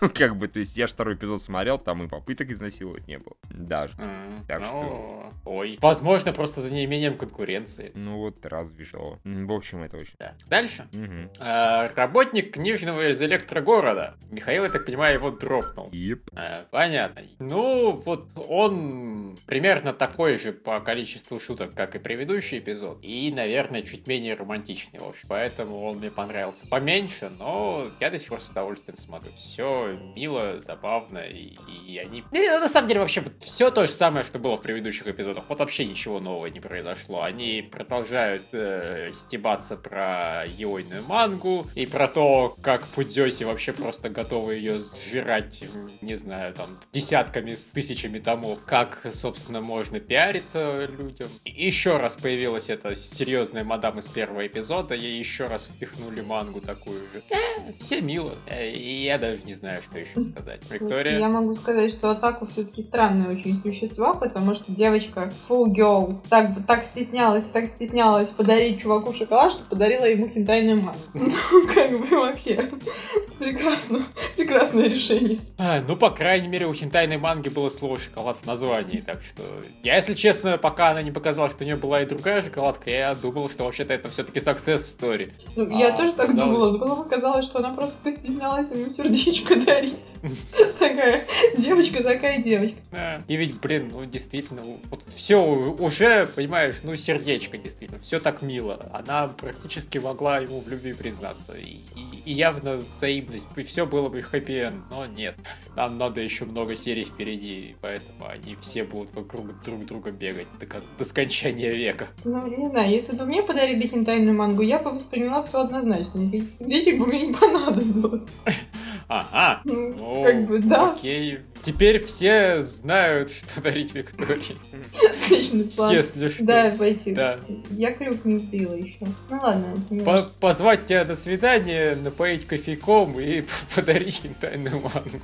Speaker 2: как бы, то есть я же второй эпизод смотрел, там и попыток изнасиловать не было. Даже.
Speaker 1: М,
Speaker 2: Так
Speaker 1: ну,
Speaker 2: что-
Speaker 1: Ой. Возможно, просто за неимением конкуренции.
Speaker 2: Ну вот, разве что. В общем, это очень...
Speaker 1: Да. Дальше.
Speaker 2: Мгм.
Speaker 1: А, работник книжного из электрогорода. Михаил, я так понимаю, его дропнул.
Speaker 2: Еп.
Speaker 1: А, понятно. Ну, вот он примерно такой же по количеству шуток, как и предыдущий эпизод. И, наверное, чуть менее романтичный, в общем. Поэтому он мне понравился поменьше, но я до сих пор с удовольствием смотрю. Все мило, забавно, и, и они... Не, на самом деле, вообще, все то же самое, что было в предыдущих эпизодах. Вот вообще ничего нового не произошло. Они продолжают э, стебаться про яойную мангу и про то, как Фудзёси вообще просто готовы ее сжирать, не знаю, там, десятками, с тысячами томов. Как, собственно, можно пиариться людям. И еще раз появилась эта серьезная мадам из первого эпизода, ей еще раз впихнули мангу такую же. Э, все мило. Э, и я даже не знаю, что еще сказать. Виктория?
Speaker 3: Я могу сказать, что Атаку все-таки странные очень существа, потому что девочка full girl так, так стеснялась, так стеснялась подарить чуваку шоколад, что подарила ему хентайную мангу. Ну, как бы вообще. Прекрасно. Прекрасное решение.
Speaker 1: А, ну, по крайней мере, у хентайной манги было слово шоколад в названии, так что... Я, если честно, пока она не показала, что у нее была и другая шоколадка, я думал, что вообще-то это все-таки success story.
Speaker 3: Ну, я
Speaker 1: А,
Speaker 3: тоже так думала, но потом оказалось, что она просто постеснялась ему сердечко дарить. Такая девочка, такая девочка.
Speaker 1: Да. И ведь, блин, ну, действительно, вот все уже, понимаешь, ну, сердечко, действительно, все так мило. Она практически могла ему в любви признаться. И, и- и явно взаимность, и все было бы хэппи но нет. Нам надо еще много серий впереди, поэтому они все будут вокруг друг друга бегать до, до скончания века.
Speaker 3: Ну, не знаю, если бы мне подарили хентайную мангу, я бы восприняла все однозначно. Сердечек бы мне не понадобилось.
Speaker 1: Ага,
Speaker 3: Ну, как бы, да,
Speaker 1: окей. Теперь все знают, что дарить Виктории.
Speaker 3: отличный план.
Speaker 1: Если что.
Speaker 3: Да, пойти.
Speaker 1: Да.
Speaker 3: Я крюк не вбила еще. Ну ладно.
Speaker 1: По- позвать тебя на свидание, напоить кофейком и подарить хентайную мангу.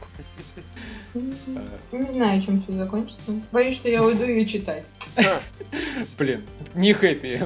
Speaker 3: важно. Не знаю, чем все закончится. Боюсь, что я уйду ее читать.
Speaker 1: Блин, не хэппи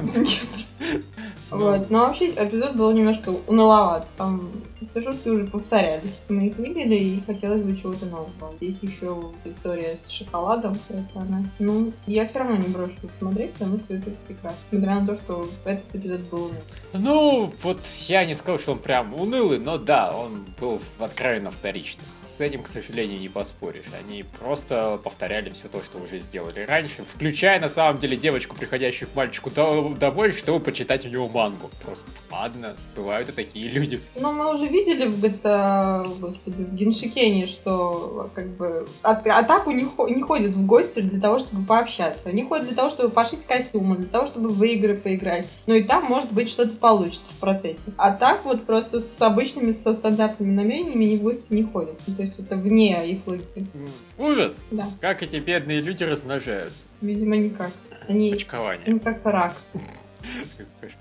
Speaker 3: Вот. Но вообще эпизод был немножко уныловат. Там все шутки уже повторялись. Мы их видели, и хотелось бы чего-то нового. Здесь еще Виктория с шоколадом. Это она. Ну, я все равно не брошу их смотреть, потому что это прекрасно. Несмотря на то, что этот эпизод был унылый.
Speaker 1: Ну, вот я не скажу, что он прям унылый, но да, он был откровенно вторичен. С этим, к сожалению, не поспоришь. Они просто повторяли все то, что уже сделали раньше, включая, на самом деле, девочку, приходящую к мальчику до- домой, чтобы почитать у него мангу. Просто ладно, бывают и такие люди.
Speaker 3: Ну, мы уже видели в GTA, господи, в Геншикене, что как бы от- атаку не, хо- не ходят в гости для того, чтобы пообщаться. Они ходят для того, чтобы пошить костюмы, для того, чтобы в игры поиграть. Ну и там, может быть, что-то получится в процессе. А так вот просто с обычными, со стандартными намерениями они в гости не ходят. Ну, то есть это вне их логики.
Speaker 1: Ужас!
Speaker 3: Да,
Speaker 1: Как эти бедные люди размножаются.
Speaker 3: видимо, никак. Они,
Speaker 1: Почкование.
Speaker 3: они как рак.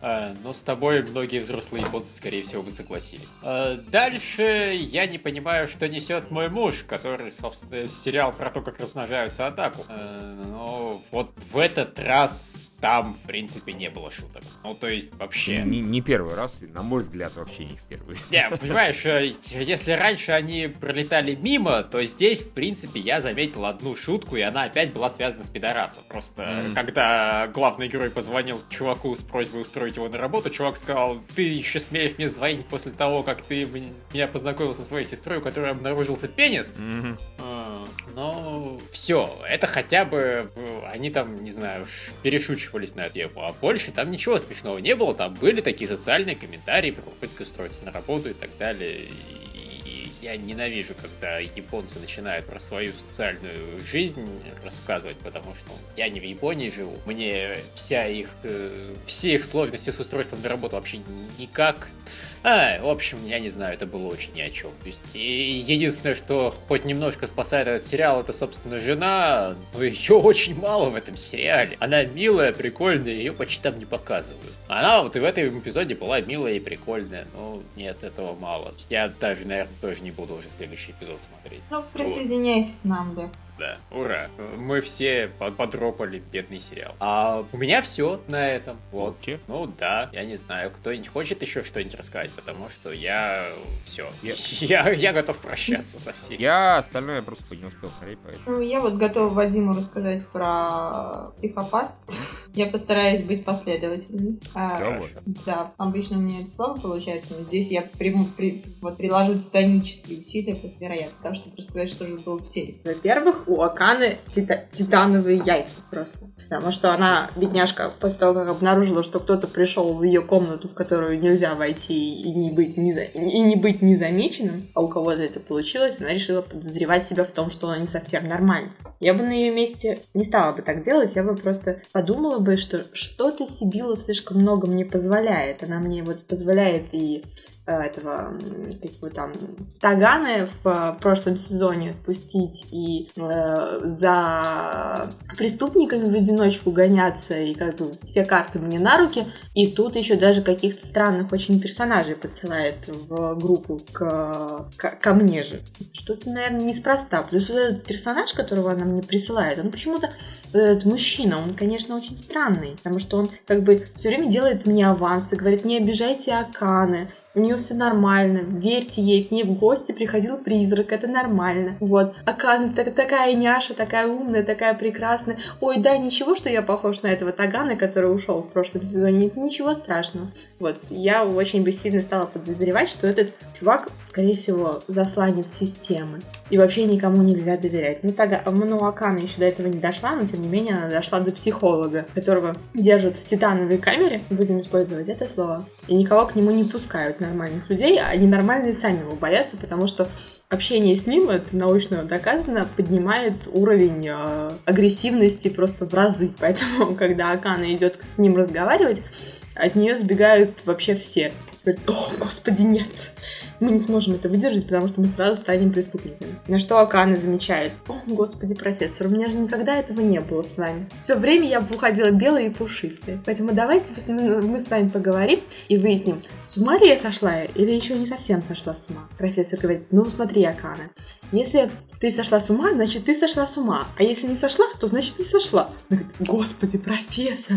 Speaker 1: А, но с тобой многие взрослые японцы, скорее всего, бы согласились. А, дальше я не понимаю, что несет мой муж, который, собственно, сериал про то, как размножаются атаку. А, но вот в этот раз там, в принципе, не было шуток. Ну, то есть, вообще...
Speaker 2: Не, не первый раз, на мой взгляд, вообще не в первый.
Speaker 1: Не, понимаешь, э, если раньше они пролетали мимо, то здесь, в принципе, я заметил одну шутку, и она опять была связана с пидорасом. Просто, когда главный герой позвонил чуваку с просьбой устроить его на работу, чувак сказал, ты еще смеешь мне звонить после того, как ты меня познакомил со своей сестрой, у которой обнаружился пенис? А, Ну, все, это хотя бы э, они там, не знаю, перешучивались на тему, а больше там ничего смешного не было, там были такие социальные комментарии про попытку устроиться на работу и так далее. И я ненавижу, когда японцы начинают про свою социальную жизнь рассказывать, потому что я не в Японии живу, мне вся их, э, все их сложности с устройством на работу вообще никак а, в общем, я не знаю, это было очень ни о чем. То есть, единственное, что хоть немножко спасает этот сериал, это, собственно, жена, но ее очень мало в этом сериале. Она милая, прикольная, ее почти там не показывают. Она вот и в этом эпизоде была милая и прикольная, но нет, этого мало. Я даже, наверное, тоже не буду уже следующий эпизод смотреть.
Speaker 3: Ну, присоединяйся к нам, да.
Speaker 1: Да, ура. Мы все подропали бедный сериал. А у меня все на этом. Вот.
Speaker 2: Че?
Speaker 1: Ну да, я не знаю, кто-нибудь хочет еще что-нибудь рассказать, потому что я все. Я, я, я готов прощаться со всеми.
Speaker 2: Я остальное просто не успел смотреть, поэтому.
Speaker 3: Ну, я вот готова Вадиму рассказать про психопас. Я постараюсь быть последовательной. А,
Speaker 2: Да,
Speaker 3: обычно у меня это слабо получается, но здесь я приму, при, вот, приложу титанические усилия, просто вероятно, да, чтобы рассказать, что же было в серии. Во-первых, у Аканы тита- титановые яйца просто. Потому что она, бедняжка, после того, как обнаружила, что кто-то пришел в ее комнату, в которую нельзя войти и не быть, не за- и не быть незамеченным, а у кого-то это получилось, она решила подозревать себя в том, что она не совсем нормальна. Я бы на ее месте не стала бы так делать, я бы просто подумала бы, что что-то Сибила слишком много мне позволяет. Она мне вот позволяет и этого, м, как его там, Таганы в э, прошлом сезоне отпустить и э, за преступниками в одиночку гоняться, и как бы все карты мне на руки, и тут еще даже каких-то странных очень персонажей подсылает в группу к, к- ко мне же. Что-то, наверное, неспроста. Плюс вот этот персонаж, которого она мне присылает, он почему-то, этот мужчина, он, конечно, очень странный, потому что он как бы все время делает мне авансы, говорит, не обижайте Аканы, у нее все нормально, верьте ей, к ней в гости приходил призрак, это нормально. Вот, Акана так- такая няша, такая умная, такая прекрасная. Ой, да, ничего, что я похож на этого Тагана, который ушел в прошлом сезоне, ничего страшного. Вот, я очень бы сильно стала подозревать, что этот чувак, скорее всего, засланец системы. И вообще никому нельзя доверять. Ну, Тага, ну, Акана еще до этого не дошла, но тем не менее она дошла до психолога, которого держат в титановой камере, будем использовать это слово, и никого к нему не пускают нормальных людей, а ненормальные сами его боятся, потому что общение с ним, это научно доказано, поднимает уровень э, агрессивности просто в разы. Поэтому, когда Акана идет с ним разговаривать, от нее сбегают вообще все. Говорит, о, господи, нет. Мы не сможем это выдержать, потому что мы сразу станем преступниками. На что Акана замечает, о, господи, профессор, у меня же никогда этого не было с вами. Все время я уходила белая и пушистая. Поэтому давайте с- мы с вами поговорим и выясним, с ума ли я сошла или еще не совсем сошла с ума. Профессор говорит, ну смотри, Акана, если ты сошла с ума, значит ты сошла с ума. А если не сошла, то значит не сошла. Она говорит, господи, профессор,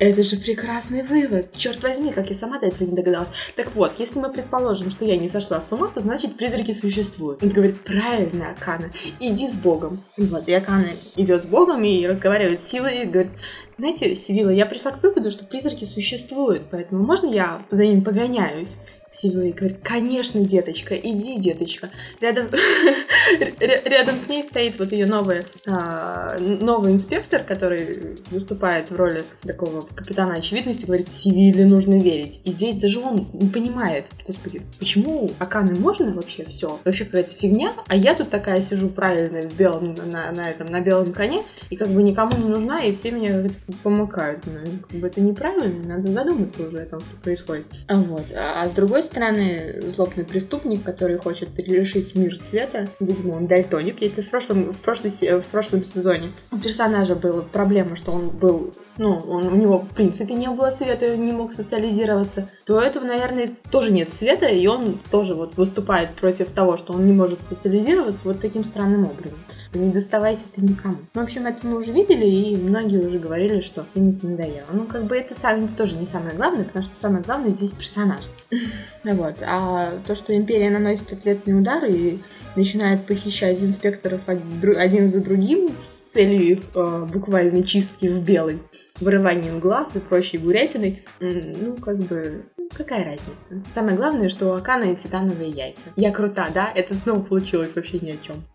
Speaker 3: это же прекрасный вывод. Черт возьми, как я сама до этого не догадалась. Так вот, если мы предположим, что я не сошла с ума, то значит призраки существуют. Он говорит, правильно, Акана, иди с Богом. Вот, и Акана идет с Богом и разговаривает с Силой и говорит, знаете, Сивила, я пришла к выводу, что призраки существуют, поэтому можно я за ними погоняюсь? Сивила говорит, конечно, деточка, иди, деточка. Рядом, ря- рядом с ней стоит вот ее новый, а, новый инспектор, который выступает в роли такого капитана очевидности, говорит, Сивиле нужно верить. И здесь даже он не понимает, господи, почему Аканы можно вообще все? Вообще какая-то фигня, а я тут такая сижу правильно в белом, на, на этом, на белом коне, и как бы никому не нужна, и все меня как-то помыкают. Ну, как бы это неправильно, надо задуматься уже о том, что происходит. А Вот. А, а с другой стороны, злобный преступник, который хочет перерешить мир цвета, видимо, он дальтоник. Если в прошлом, в прошлой, се- в прошлом сезоне у персонажа была проблема, что он был ну, он, у него в принципе не было цвета, и он не мог социализироваться, то этого, наверное, тоже нет цвета, и он тоже вот выступает против того, что он не может социализироваться вот таким странным образом. Не доставайся ты никому. В общем, это мы уже видели, и многие уже говорили, что им это надоело. Ну, как бы это сам, тоже не самое главное, потому что самое главное здесь персонаж. Вот. А то, что Империя наносит ответный удар и начинает похищать инспекторов один за другим с целью их э, буквальной чистки в белый, вырыванием глаз и прочей гурятиной, м, ну, как бы, какая разница? Самое главное, что у Акана титановые яйца. Я крута, да? Это снова получилось вообще ни о чем.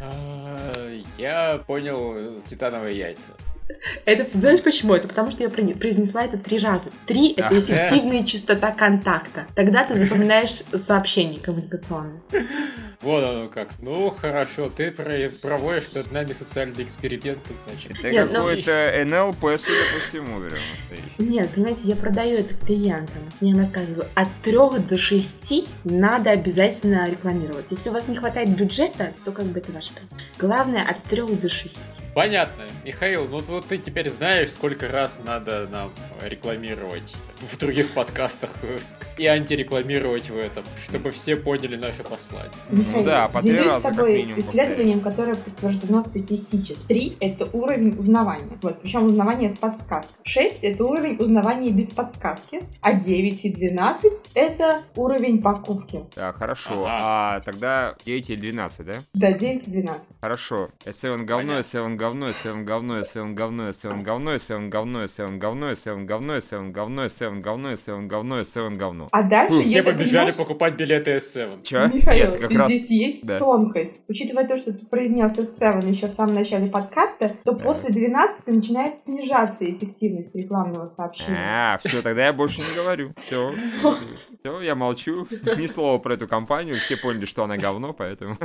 Speaker 1: А, Я понял титановые яйца.
Speaker 3: Это, знаешь почему? Это потому, что я произнесла это три раза. Три — это эффективная частота контакта. Тогда ты запоминаешь сообщение коммуникационное.
Speaker 1: Вот оно как. Ну, хорошо, ты про- проводишь над нами социальные эксперименты, значит.
Speaker 2: Это
Speaker 3: Нет, ну-
Speaker 2: какой-то НЛП, судя по всему.
Speaker 3: Нет, понимаете, я продаю это клиентам. Я им рассказываю, от трех до шести надо обязательно рекламировать. Если у вас не хватает бюджета, то как бы это ваш проблема. Главное, от трех до шести.
Speaker 1: Понятно. Михаил, ну вот ты теперь знаешь, сколько раз надо нам рекламировать в других подкастах э, и антирекламировать в этом, чтобы все поняли наше послание.
Speaker 2: Ну,
Speaker 3: Михаил,
Speaker 2: да, по три
Speaker 3: делюсь
Speaker 2: раза,
Speaker 3: с
Speaker 2: как
Speaker 3: тобой
Speaker 2: минимум,
Speaker 3: исследованием, которое подтверждено статистически. Три – это уровень узнавания. Вот, причем узнавание с подсказкой. Шесть – это уровень узнавания без подсказки. А 9 и 12 – это уровень покупки.
Speaker 2: Так, хорошо.
Speaker 1: Ага.
Speaker 2: А тогда 9 или 12, да?
Speaker 3: Да, 9 и 12.
Speaker 2: Хорошо. S7 говно,
Speaker 1: Понятно.
Speaker 2: S7 говно, S7 говно, S7 говно, S7 говно, S7 говно, S7 говно, S7 говно, S7 говно, S7 говно, S7 говно, S7 говно.
Speaker 3: А дальше,
Speaker 1: Все
Speaker 3: если
Speaker 1: побежали
Speaker 3: можешь-
Speaker 1: покупать билеты S7.
Speaker 2: Чё?
Speaker 3: Михаил,
Speaker 2: Нет, как раз...
Speaker 3: здесь есть
Speaker 2: да.
Speaker 3: тонкость. Учитывая то, что ты произнес S7 еще в самом начале подкаста, то
Speaker 2: Да.
Speaker 3: после 12 начинает снижаться эффективность рекламного сообщения.
Speaker 2: А, все, тогда я больше не говорю. Все, все, я молчу. Ни слова про эту компанию. Все поняли, что она говно, поэтому.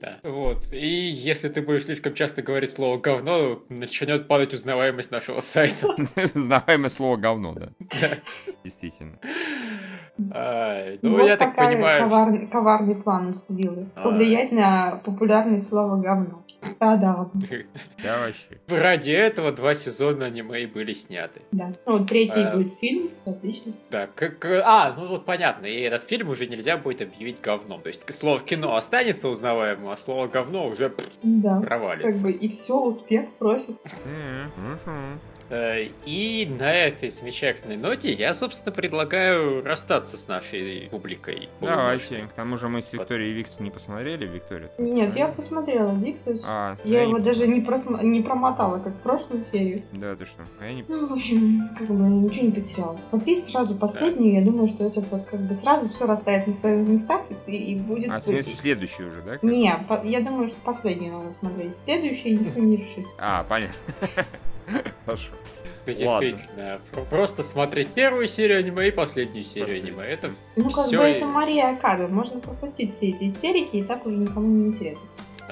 Speaker 1: Да. Вот. И если ты будешь слишком часто говорить слово говно, начнет падать узнаваемость нашего сайта.
Speaker 2: Знаемое слово говно, да. Действительно.
Speaker 1: Ну,
Speaker 3: вот
Speaker 1: я так
Speaker 3: такая
Speaker 1: понимаю.
Speaker 3: коварный, коварный план у Сивиллы.
Speaker 1: А.
Speaker 3: Повлиять на популярность слова говно. Да, да, ладно.
Speaker 2: Я вообще.
Speaker 1: Ради этого два сезона аниме были сняты.
Speaker 3: Да. Ну, вот третий
Speaker 1: А.
Speaker 3: будет фильм. Отлично.
Speaker 1: Да, как... А, ну вот понятно, и этот фильм уже нельзя будет объявить говном. То есть слово кино останется узнаваемым, а слово говно уже
Speaker 3: Да. Как
Speaker 1: провалится.
Speaker 3: бы и все, успех, профит.
Speaker 2: М, мгм.
Speaker 1: Э, И на этой замечательной ноте я, собственно, предлагаю расстаться с нашей публикой.
Speaker 2: Давайте. К тому же мы с Викторией Викс не посмотрели, Виктория. ты
Speaker 3: Нет, я
Speaker 2: посмотрела?
Speaker 3: Виксус.
Speaker 2: А,
Speaker 3: Я
Speaker 2: я
Speaker 3: его
Speaker 2: не-
Speaker 3: даже не, просма- не промотала, как прошлую серию.
Speaker 2: Да, ты что? А я не...
Speaker 3: Ну, в общем, как бы ничего не потеряла. Смотри сразу последнюю, я думаю, что это вот как бы сразу все расставит на своих местах и, и будет...
Speaker 2: А, в смысле, следующий уже, да?
Speaker 3: Не, по- я думаю, что последнюю надо смотреть. Следующую никто не решит.
Speaker 2: А, понятно. Хорошо.
Speaker 1: Да,
Speaker 2: Ладно.
Speaker 1: действительно, про- просто смотреть первую серию аниме и последнюю серию аниме. Это
Speaker 3: Ну, как бы
Speaker 1: и-
Speaker 3: это Мария Акада. Можно пропустить все эти истерики, и так уже никому не интересно.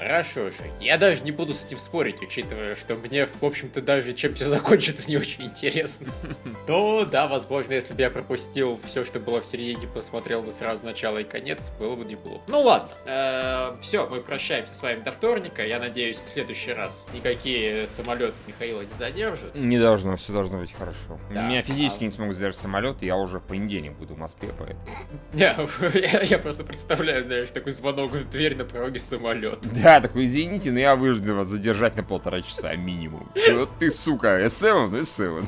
Speaker 1: Хорошо же. Я даже не буду с этим спорить, учитывая, что мне, в общем-то, даже чем все закончится, не очень интересно. То, да, возможно, если бы я пропустил все, что было в середине, посмотрел бы сразу начало и конец, было бы неплохо. Ну ладно, все, мы прощаемся с вами до вторника. Я надеюсь, в следующий раз никакие самолеты Михаила не задержат.
Speaker 2: Не должно, все должно быть хорошо. Меня физически
Speaker 1: А-
Speaker 2: не смогут задержать самолет, я уже в понедельник буду в Москве, поэтому.
Speaker 1: Не, я, я просто представляю, знаешь, такой звонок в дверь на пороге самолет.
Speaker 2: Да, такой, извините, но я вынужден вас задержать на полтора часа минимум. Вот ты, сука, S7, ну S7.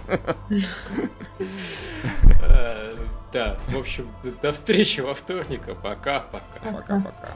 Speaker 1: Э, Да, в общем, до встречи во вторник, а пока-пока.
Speaker 2: Пока-пока.